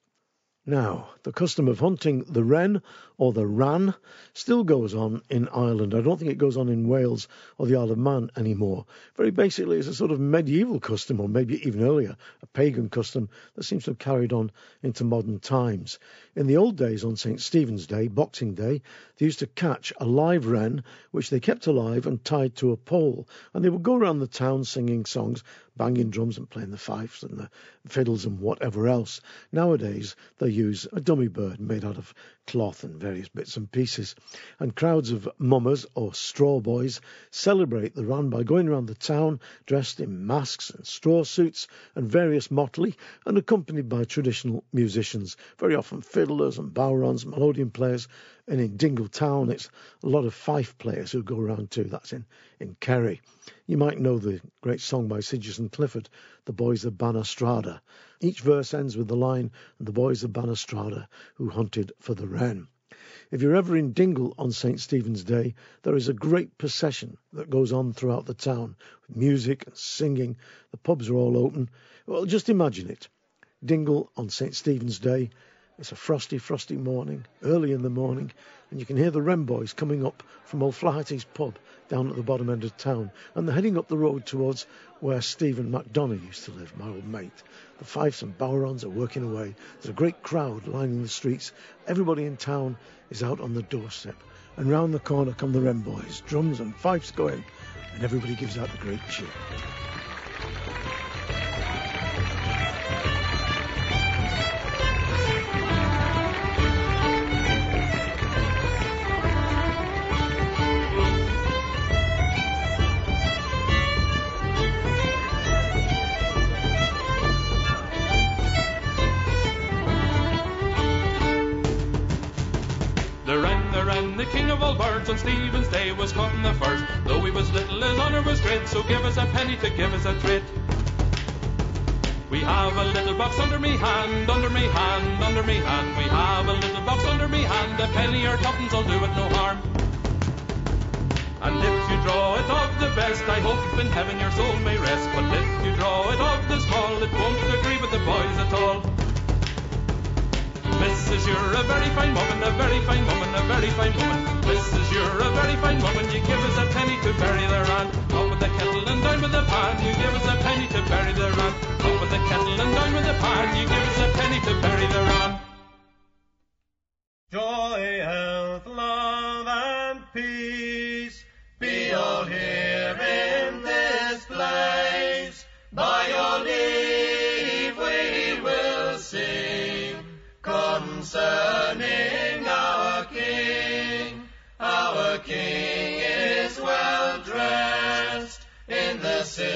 Speaker 1: Now, the custom of hunting the wren or the wran still goes on in Ireland. I don't think it goes on in Wales or the Isle of Man anymore. Very basically, it's a sort of medieval custom, or maybe even earlier, a pagan custom that seems to have carried on into modern times. In the old days, on St. Stephen's Day, Boxing Day, they used to catch a live wren, which they kept alive and tied to a pole. And they would go around the town singing songs, banging drums and playing the fifes and the fiddles and whatever else. Nowadays, they use a dummy bird made out of cloth and various bits and pieces. And crowds of mummers or straw boys celebrate the run by going around the town dressed in masks and straw suits and various motley and accompanied by traditional musicians, very often fiddlers and bodhráns, melodeon players. And in Dingle Town, it's a lot of fife players who go around too. That's in, in Kerry. You might know the great song by Sigerson Clifford, The Boys of Barr na Sráide. Each verse ends with the line, The Boys of Barr na Sráide who hunted for the wren. If you're ever in Dingle on St. Stephen's Day, there is a great procession that goes on throughout the town with music and singing. The pubs are all open. Well, just imagine it. Dingle on St. Stephen's Day. It's a frosty, frosty morning, early in the morning, and you can hear the Wren boys coming up from old Flaherty's pub down at the bottom end of town, and they're heading up the road towards where Stephen MacDonough used to live, my old mate. The fifes and bodhráns are working away. There's a great crowd lining the streets. Everybody in town is out on the doorstep. And round the corner come the Wren boys, drums and fifes going, and everybody gives out the great cheer.
Speaker 16: Birds on Stephen's Day was cutting the first. Though he was little, his honour was great, so give us a penny to give us a treat. We have a little box under me hand, under me hand, under me hand. We have a little box under me hand, a penny or tuppence will do it no harm. And if you draw it of the best, I hope in heaven your soul may rest. But if you draw it of the small, it won't agree with the boys at all. Mrs. You're a very fine woman, a very fine woman, a very fine woman. Mrs. You're a very fine woman, you give us a penny to bury the wran. Up with the kettle and down with the pan, you give us a penny to bury the wran. Up with the kettle and down with the pan, you give us a penny to bury the
Speaker 2: wran.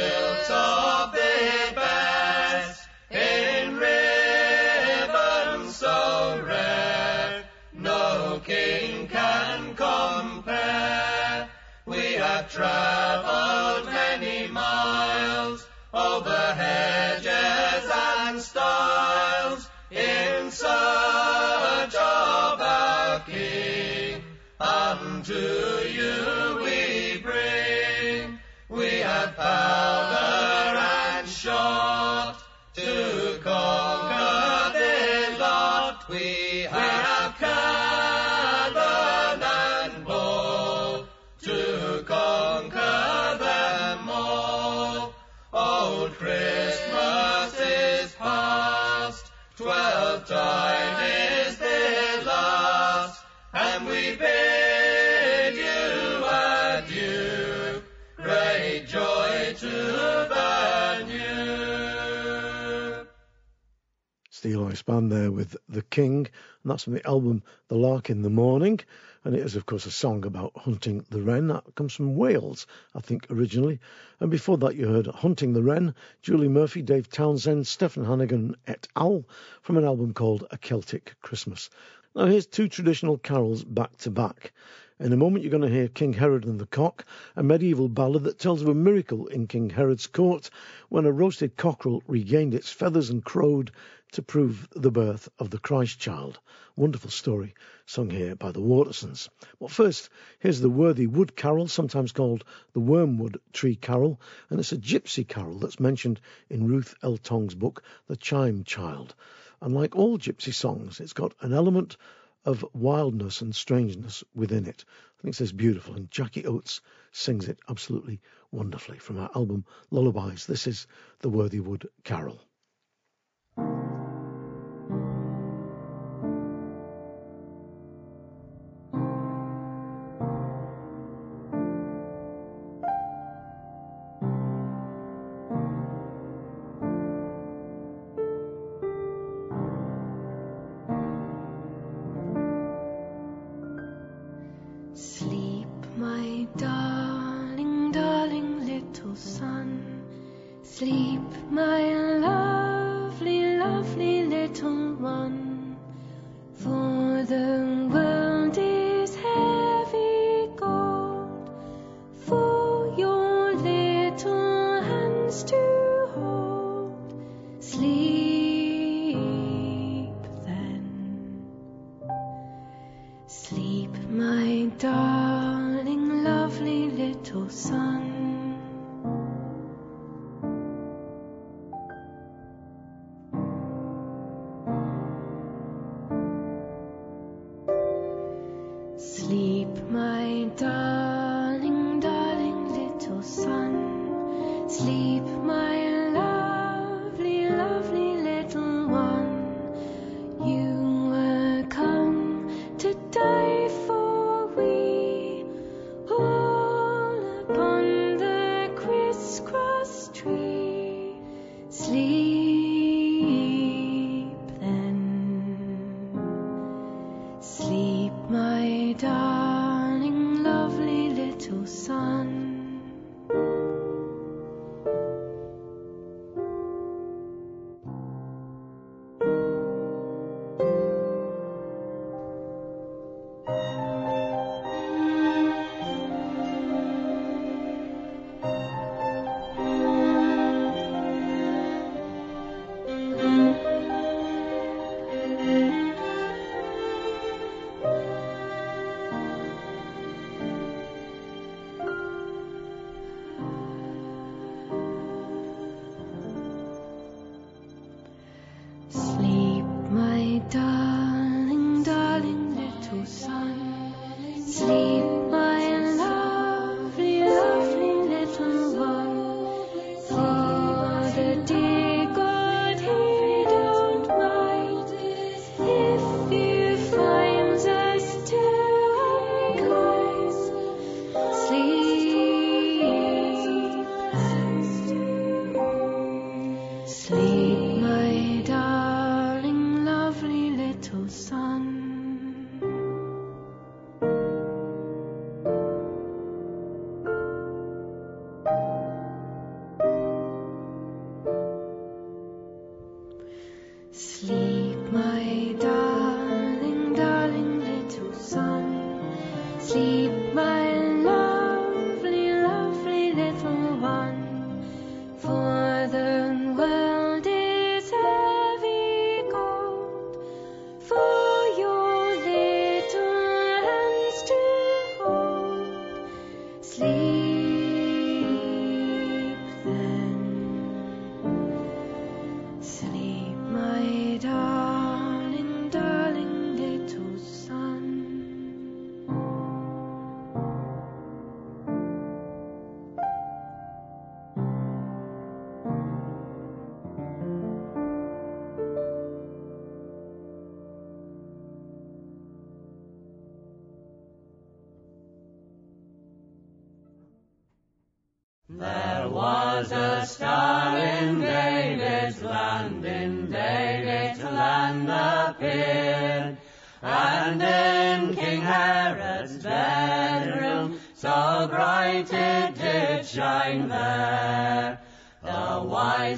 Speaker 2: The of the in ribbons so no king can compare. We have traveled
Speaker 1: Steeleye Span there with The King, and that's from the album The Lark in the Morning. And it is, of course, a song about hunting the wren. That comes from Wales, I think, originally. And before that, you heard Hunting the Wren, Julie Murphy, Dave Townsend, Steafan Hannigan et al. from an album called A Celtic Christmas. Now, here's two traditional carols back to back. In a moment, you're going to hear King Herod and the Cock, a medieval ballad that tells of a miracle in King Herod's court when a roasted cockerel regained its feathers and crowed to prove the birth of the Christ child. Wonderful story, sung here by the Watersons. But first, here's the Worthy Wood Carol, sometimes called the Wormwood Tree Carol, and it's a gypsy carol that's mentioned in Ruth L. Tongue's book, The Chime Child. And like all gypsy songs, it's got an element of wildness and strangeness within it. I think it's beautiful, and Jackie Oates sings it absolutely wonderfully from our album Lullabies. This is the Worthy Wood Carol.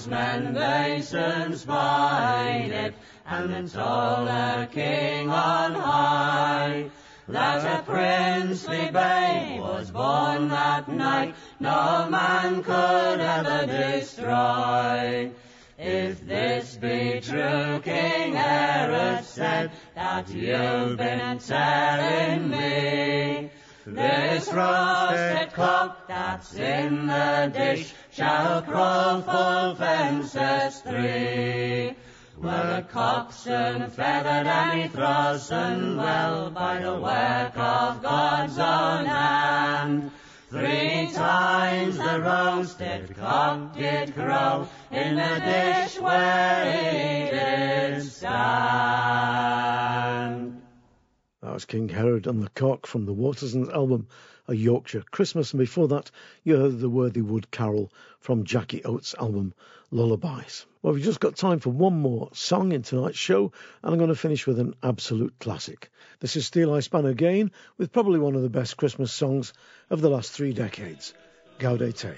Speaker 2: Men they soon spied it, and told the king on high that a princely babe was born that night, no man could ever destroy. If this be true, King Herod said, that you've been telling me, this roasted cock that's in the dish shall crow full fences three. Well, the coxswain feathered and he well by the work of God's own hand. Three times the roasted cock did crow in the dish where he did stand.
Speaker 1: That was King Herod and the Cock from the Watersons album, A Yorkshire Christmas. And before that, you heard the Worthy Wood Carol from Jackie Oates' album, Lullabies. Well, we've just got time for one more song in tonight's show, and I'm going to finish with an absolute classic. This is Steeleye Span again, with probably one of the best Christmas songs of the last three decades, Gaudete.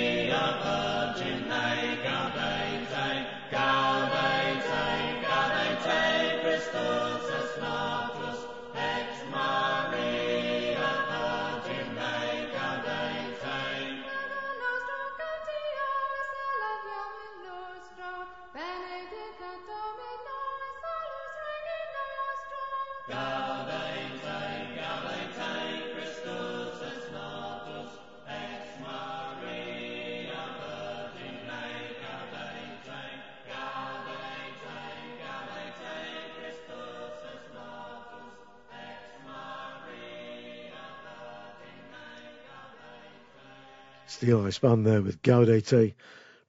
Speaker 1: Steeleye Span there with Gaudete,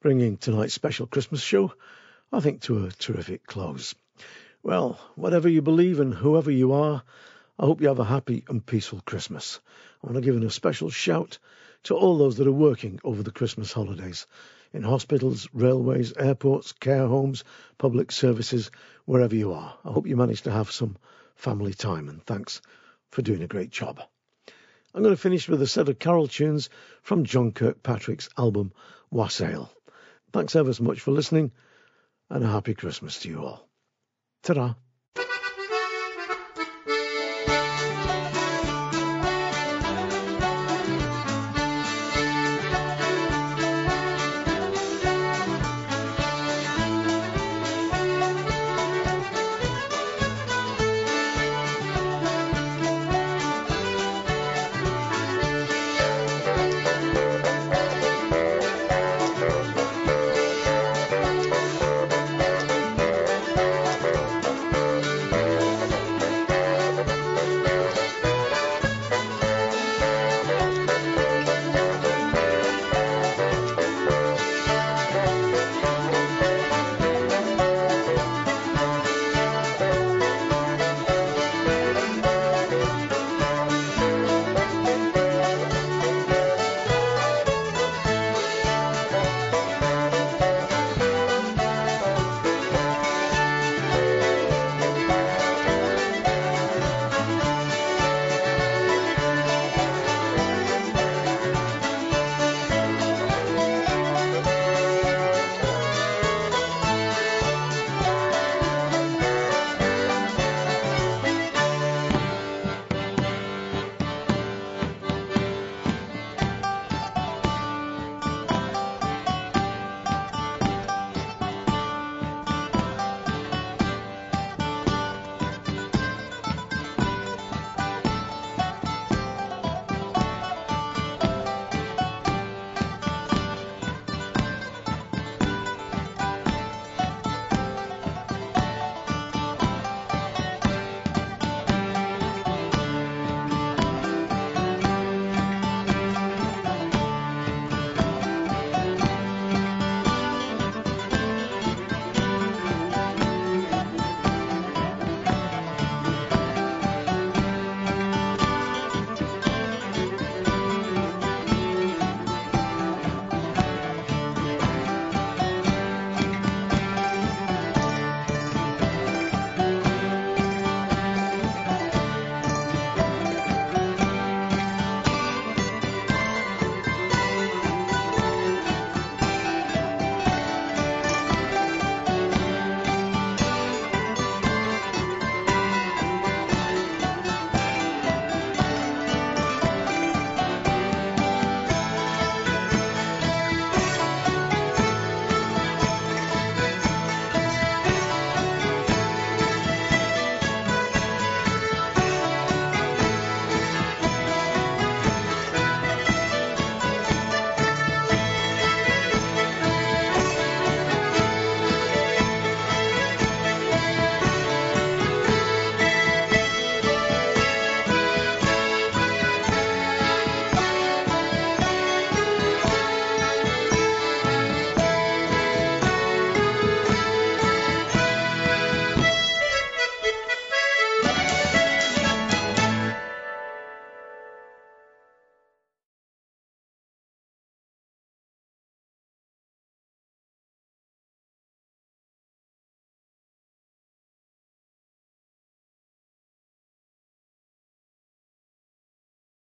Speaker 1: bringing tonight's special Christmas show, I think, to a terrific close. Well, whatever you believe and whoever you are, I hope you have a happy and peaceful Christmas. I want to give a special shout to all those that are working over the Christmas holidays in hospitals, railways, airports, care homes, public services, wherever you are. I hope you manage to have some family time, and thanks for doing a great job. I'm going to finish with a set of carol tunes from John Kirkpatrick's album Wassail. Thanks ever so much for listening, and a happy Christmas to you all. Ta-ra.